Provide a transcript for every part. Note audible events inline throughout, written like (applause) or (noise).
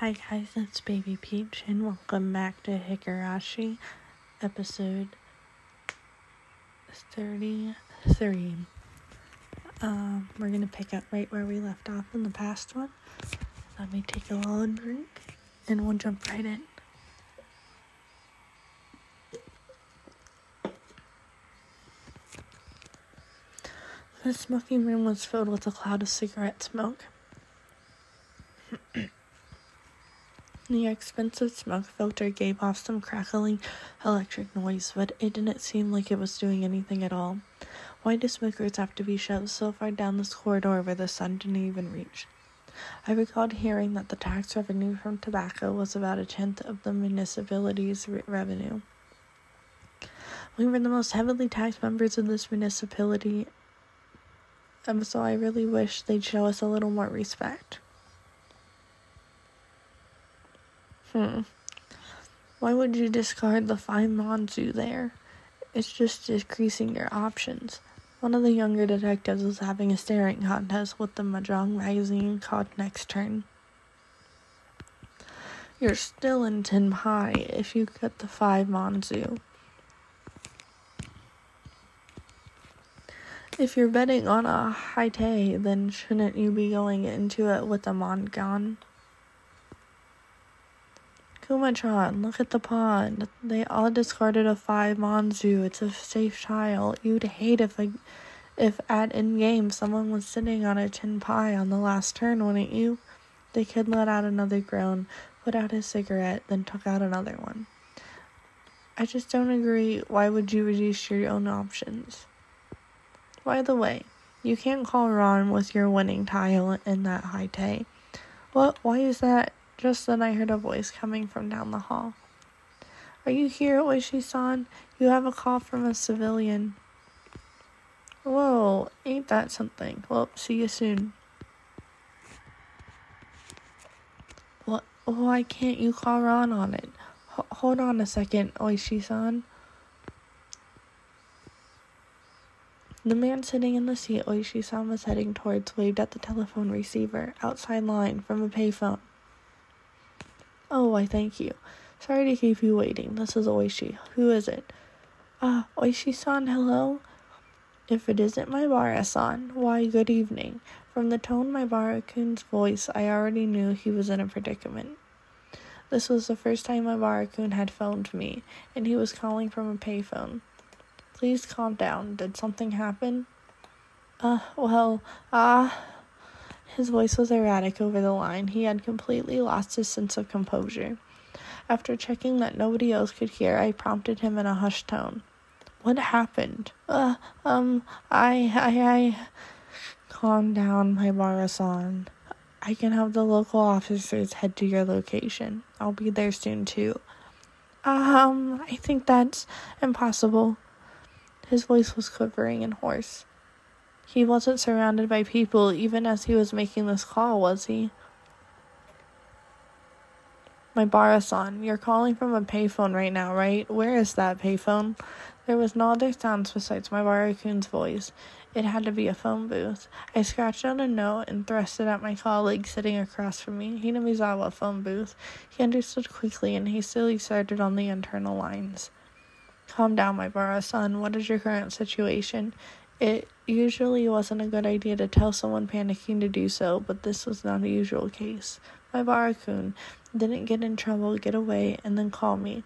Hi guys, it's Baby Peach and welcome back to Higurashi, episode 33. Um, we're gonna pick up right where we left off in the past one. Let me take a little drink and we'll jump right in. The smoking room was filled with a cloud of cigarette smoke. The expensive smoke filter gave off some crackling electric noise, but it didn't seem like it was doing anything at all. Why do smokers have to be shoved so far down this corridor where the sun didn't even reach? I recalled hearing that the tax revenue from tobacco was about a tenth of the municipality's re- revenue. We were the most heavily taxed members of this municipality, and so I really wish they'd show us a little more respect. Hmm. Why would you discard the fine manzu there? It's just decreasing your options. One of the younger detectives was having a staring contest with the Mahjong magazine called Next Turn. You're still in Tin if you get the five manzu. If you're betting on a haitei, then shouldn't you be going into it with a Mongon? Kumachan, look at the pond. They all discarded a five manzu. It's a safe tile. You'd hate if a, if at in game someone was sitting on a tenpai on the last turn, wouldn't you? The kid let out another groan, put out his cigarette, then took out another one. I just don't agree. Why would you reduce your own options? By the way, you can't call Ron with your winning tile in that haitei. What? Why is that? Just then I heard a voice coming from down the hall. Are you here, Oishi-san? You have a call from a civilian. Whoa, ain't that something? Well, see you soon. What? Why can't you call Ron on it? H- hold on a second, Oishi-san. The man sitting in the seat Oishi-san was heading towards waved at the telephone receiver outside line from a payphone. Oh, why thank you. Sorry to keep you waiting. This is Oishi. Who is it? Ah, uh, Oishi-san, hello? If it isn't Maebara-san, why good evening. From the tone Maebara-kun's voice, I already knew he was in a predicament. This was the first time Maebara-kun had phoned me, and he was calling from a payphone. Please calm down. Did something happen? Uh, well, ah... Uh, his voice was erratic over the line. He had completely lost his sense of composure. After checking that nobody else could hear, I prompted him in a hushed tone. What happened? Uh, um, I, I, I. Calm down, Maebara-san. I can have the local officers head to your location. I'll be there soon too. Um, I think that's impossible. His voice was quivering and hoarse. He wasn't surrounded by people even as he was making this call, was he? Maebara-san, you're calling from a payphone right now, right? Where is that payphone? There was no other sounds besides Maebara-kun's voice. It had to be a phone booth. I scratched out a note and thrust it at my colleague sitting across from me. Hinamizawa phone booth. He understood quickly and hastily started on the internal lines. Calm down, Maebara-san. What is your current situation? It usually wasn't a good idea to tell someone panicking to do so, but this was not a usual case. Maebara-kun didn't get in trouble, get away, and then call me.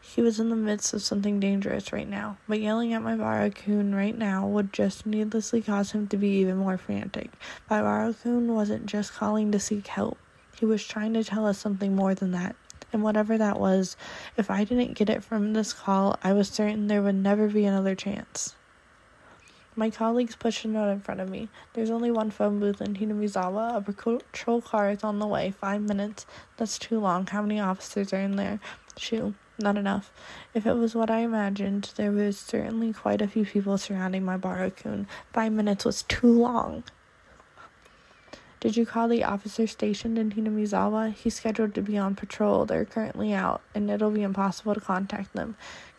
He was in the midst of something dangerous right now, but yelling at Maebara-kun right now would just needlessly cause him to be even more frantic. Maebara-kun wasn't just calling to seek help. He was trying to tell us something more than that. And whatever that was, if I didn't get it from this call, I was certain there would never be another chance. My colleagues pushed a note in front of me. There's only one phone booth in Hinamizawa. A patrol car is on the way. Five minutes. That's too long. How many officers are in there? Shoo. Not enough. If it was what I imagined, there was certainly quite a few people surrounding Maebara-kun. Five minutes was too long. Did you call the officer stationed in Hinamizawa? He's scheduled to be on patrol. They're currently out, and it'll be impossible to contact them.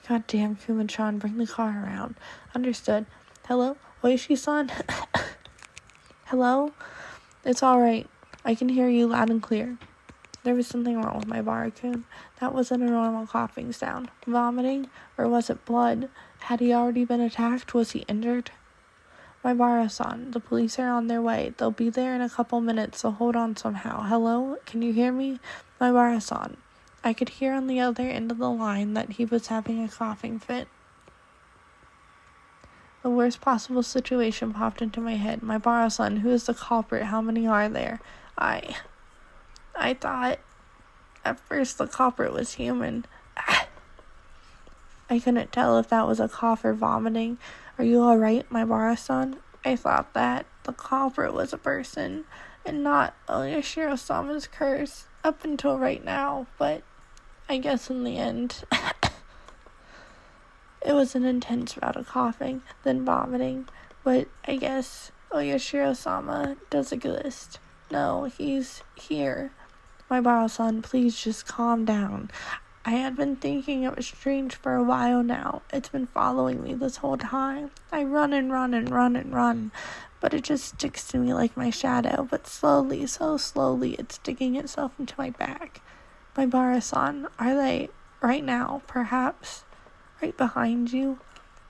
God damn, Kuma-chan, bring the car around. Understood. Hello? Oishi-san? (coughs) Hello? It's alright. I can hear you loud and clear. There was something wrong with Maebara-kun. That wasn't a normal coughing sound. Vomiting? Or was it blood? Had he already been attacked? Was he injured? Maebara-san, the police are on their way. They'll be there in a couple minutes, so hold on somehow. Hello? Can you hear me? Maebara-san. I could hear on the other end of the line that he was having a coughing fit. The worst possible situation popped into my head. Maebara-san, who is the culprit? How many are there? I. I thought. At first, the culprit was human. (sighs) I couldn't tell if that was a cough or vomiting. Are you alright, Maebara-san? I thought that the culprit was a person and not Oyashiro Sama's curse up until right now, but I guess in the end, (laughs) it was an intense bout of coughing, then vomiting, but I guess Oyashiro Sama does exist. No, he's here. Maebara-san, please just calm down. I had been thinking it was strange for a while now. It's been following me this whole time. I run and run and run and run, but it just sticks to me like my shadow. But slowly, so slowly, it's digging itself into my back. Maebara-san, are they right now, perhaps? Right behind you?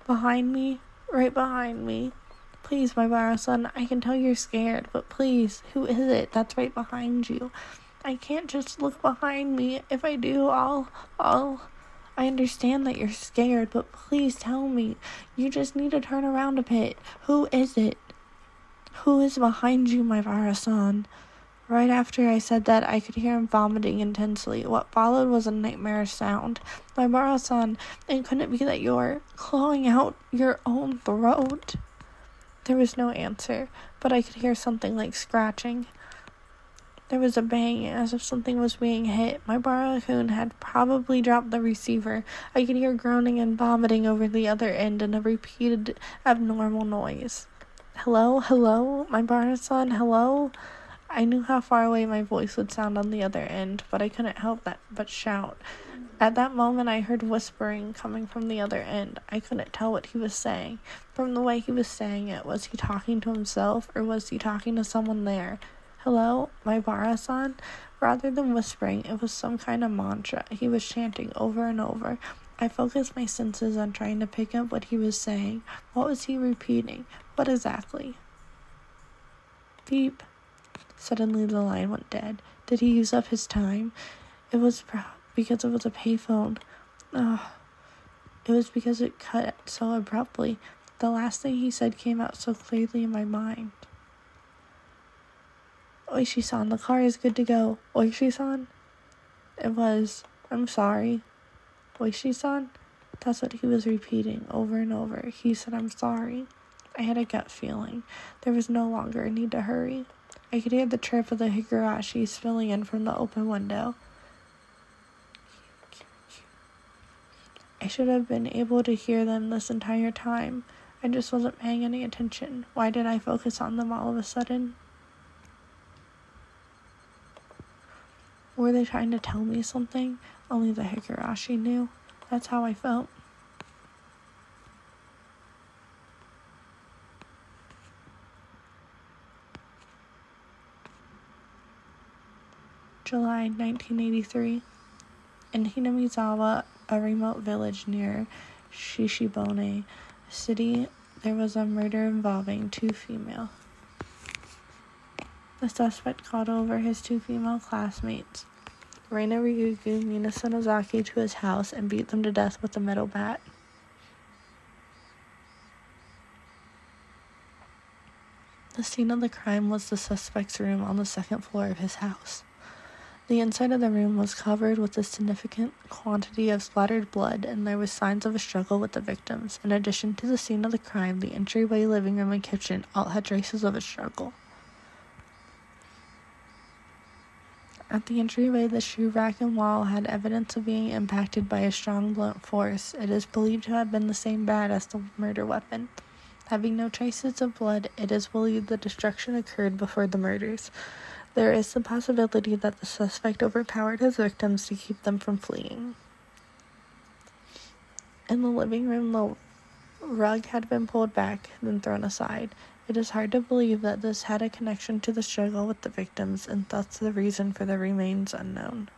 Behind me? Right behind me? Please, Maebara-san, I can tell you're scared, but please, who is it that's right behind you? I can't just look behind me. If I do, I'll, I'll. I understand that you're scared, but please tell me. You just need to turn around a bit. Who is it? Who is behind you, Maebara-san? Right after I said that, I could hear him vomiting intensely. What followed was a nightmarish sound. Maebara-san, it couldn't be that you're clawing out your own throat. There was no answer, but I could hear something like scratching. There was a bang as if something was being hit. Maebara-kun had probably dropped the receiver. I could hear groaning and vomiting over the other end and a repeated abnormal noise. Hello, hello, Maebara-san, hello. I knew how far away my voice would sound on the other end, but I couldn't help that but shout. At that moment, I heard whispering coming from the other end. I couldn't tell what he was saying. From the way he was saying it, was he talking to himself or was he talking to someone there? Hello, Maebara-san? Rather than whispering, it was some kind of mantra he was chanting over and over. I focused my senses on trying to pick up what he was saying. What was he repeating? What exactly? Beep. Suddenly the line went dead. Did he use up his time? It was because it was a payphone. Ugh. It was because it cut so abruptly. The last thing he said came out so clearly in my mind. Oishi-san, the car is good to go. Oishi-san? It was, I'm sorry. Oishi-san? That's what he was repeating over and over. He said, I'm sorry. I had a gut feeling. There was no longer a need to hurry. I could hear the chirp of the higurashi spilling in from the open window. I should have been able to hear them this entire time. I just wasn't paying any attention. Why did I focus on them all of a sudden? Were they trying to tell me something? Only the Higurashi knew. That's how I felt. July 1983. In Hinamizawa, a remote village near Shishibone City, there was a murder involving two female. The suspect called over his two female classmates, Rena Ryugu, Mion Sonozaki, to his house and beat them to death with a metal bat. The scene of the crime was the suspect's room on the second floor of his house. The inside of the room was covered with a significant quantity of splattered blood, and there were signs of a struggle with the victims. In addition to the scene of the crime, the entryway, living room, and kitchen all had traces of a struggle. At the entryway, the shoe rack and wall had evidence of being impacted by a strong blunt force. It is believed to have been the same bat as the murder weapon. Having no traces of blood, it is believed the destruction occurred before the murders. There is the possibility that the suspect overpowered his victims to keep them from fleeing. In the living room, the rug had been pulled back, then thrown aside. It is hard to believe that this had a connection to the struggle with the victims, and thus the reason for the remains unknown.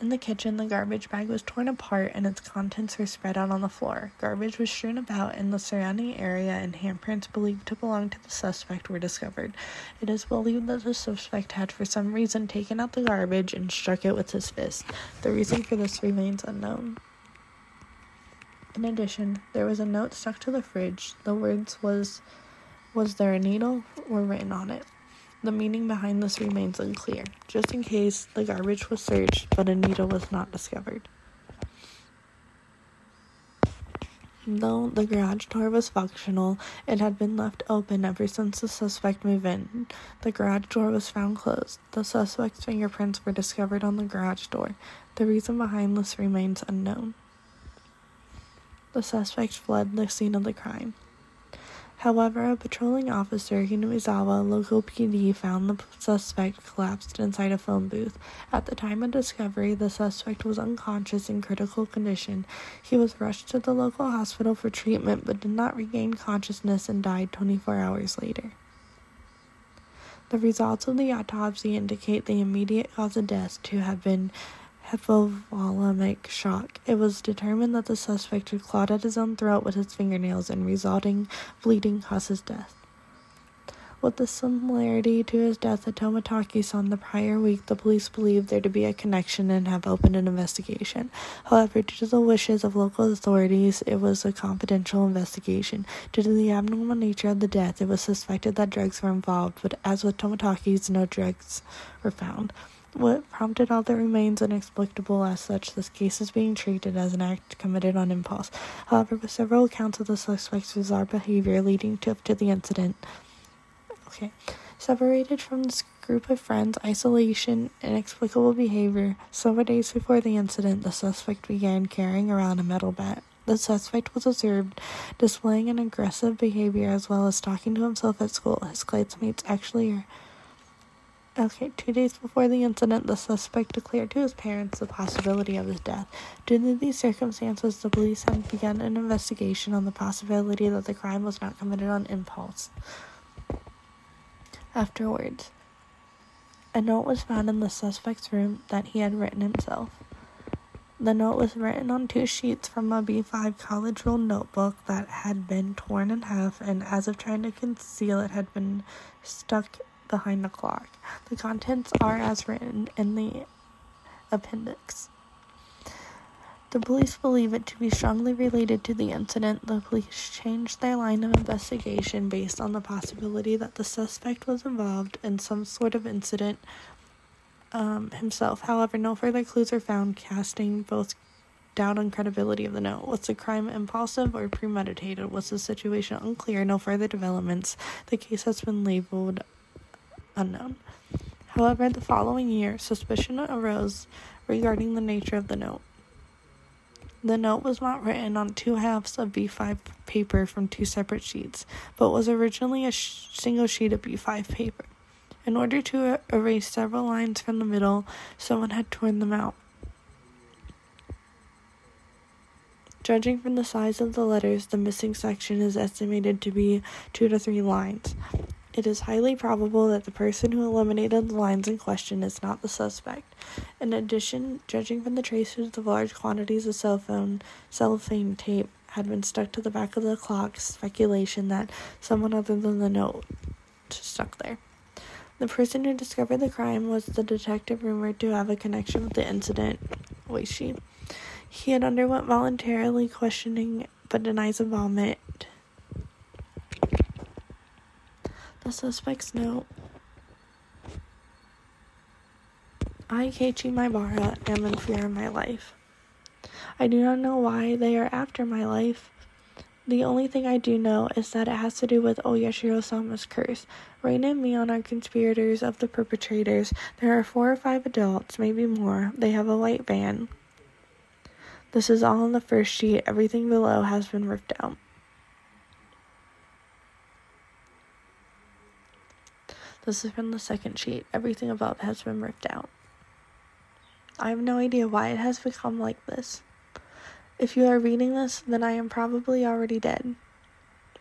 In the kitchen, the garbage bag was torn apart and its contents were spread out on the floor. Garbage was strewn about in the surrounding area, and handprints believed to belong to the suspect were discovered. It is believed that the suspect had, for some reason, taken out the garbage and struck it with his fist. The reason for this remains unknown. In addition, there was a note stuck to the fridge. The words was was there a needle were written on it. The meaning behind this remains unclear, just in case the garbage was searched but a needle was not discovered. Though the garage door was functional, it had been left open ever since the suspect moved in. The garage door was found closed. The suspect's fingerprints were discovered on the garage door. The reason behind this remains unknown. The suspect fled the scene of the crime. However, a patrolling officer in Uizawa local PD found the suspect collapsed inside a phone booth. At the time of discovery, the suspect was unconscious in critical condition. He was rushed to the local hospital for treatment but did not regain consciousness and died 24 hours later. The results of the autopsy indicate the immediate cause of death to have been hypovolemic shock. It was determined that the suspect had clawed at his own throat with his fingernails and resulting bleeding caused his death. With the similarity to his death at Tomitake-san the prior week, the police believed there to be a connection and have opened an investigation. However, due to the wishes of local authorities, it was a confidential investigation. Due to the abnormal nature of the death, it was suspected that drugs were involved, but as with Tomitake's, no drugs were found. What prompted all that remains inexplicable as such. This case is being treated as an act committed on impulse. However, with several accounts of the suspect's bizarre behavior leading to, to the incident. Okay. Separated from this group of friends, isolation, inexplicable behavior. Several days before the incident, the suspect began carrying around a metal bat. The suspect was observed displaying an aggressive behavior as well as talking to himself at school. His classmates actually Okay, two days before the incident, the suspect declared to his parents the possibility of his death. Due to these circumstances, the police have begun an investigation on the possibility that the crime was not committed on impulse. Afterwards, a note was found in the suspect's room that he had written himself. The note was written on two sheets from a B5 college roll notebook that had been torn in half, and as if trying to conceal it, had been stuck behind the clock. The contents are as written in the appendix. The police believe it to be strongly related to the incident. The police changed their line of investigation based on the possibility that the suspect was involved in some sort of incident um, himself. However, no further clues are found, casting both doubt on credibility of the note. Was the crime impulsive or premeditated? Was the situation unclear? No further developments. The case has been labeled unknown. However, the following year, suspicion arose regarding the nature of the note. The note was not written on two halves of B5 paper from two separate sheets, but was originally a sh- single sheet of B5 paper. In order to er-, erase several lines from the middle, someone had torn them out. Judging from the size of the letters, the missing section is estimated to be two to three lines. It is highly probable that the person who eliminated the lines in question is not the suspect. In addition, judging from the traces of large quantities of cell phone cellophane tape had been stuck to the back of the clock, speculation that someone other than the note stuck there. The person who discovered the crime was the detective rumored to have a connection with the incident. Oishi. He had underwent voluntarily questioning but denies involvement The suspect's note. I, Keiichi Maebara, am in fear of my life. I do not know why they are after my life. The only thing I do know is that it has to do with Oyashiro Sama's curse. Rain and Mion are conspirators of the perpetrators. There are four or five adults, maybe more. They have a white van. This is all on the first sheet. Everything below has been ripped out. This is from the second sheet. Everything above has been ripped out. I have no idea why it has become like this. If you are reading this, then I am probably already dead.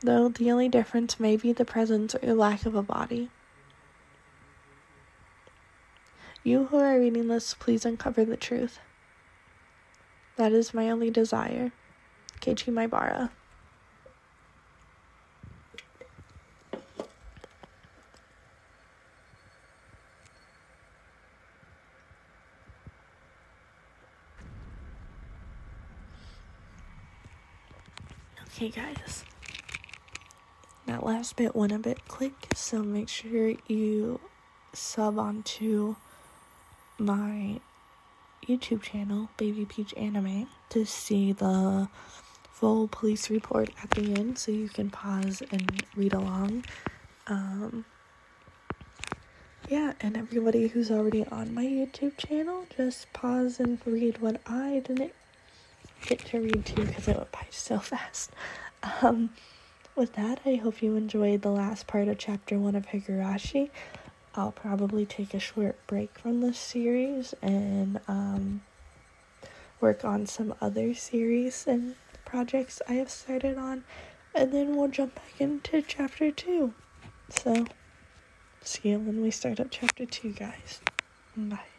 Though the only difference may be the presence or lack of a body. You who are reading this, please uncover the truth. That is my only desire. Keiichi Maebara. Okay, guys. That last bit went a bit quick, so make sure you sub onto my YouTube channel, Baby Peach Anime, to see the full police report at the end so you can pause and read along. Um, yeah, and everybody who's already on my YouTube channel, just pause and read what I didn't get to read too because it went by so (laughs) fast. Um, with that, I hope you enjoyed the last part of chapter one of Higurashi. I'll probably take a short break from this series and um, work on some other series and projects I have started on, and then we'll jump back into chapter two. So, see you when we start up chapter two, guys. Bye.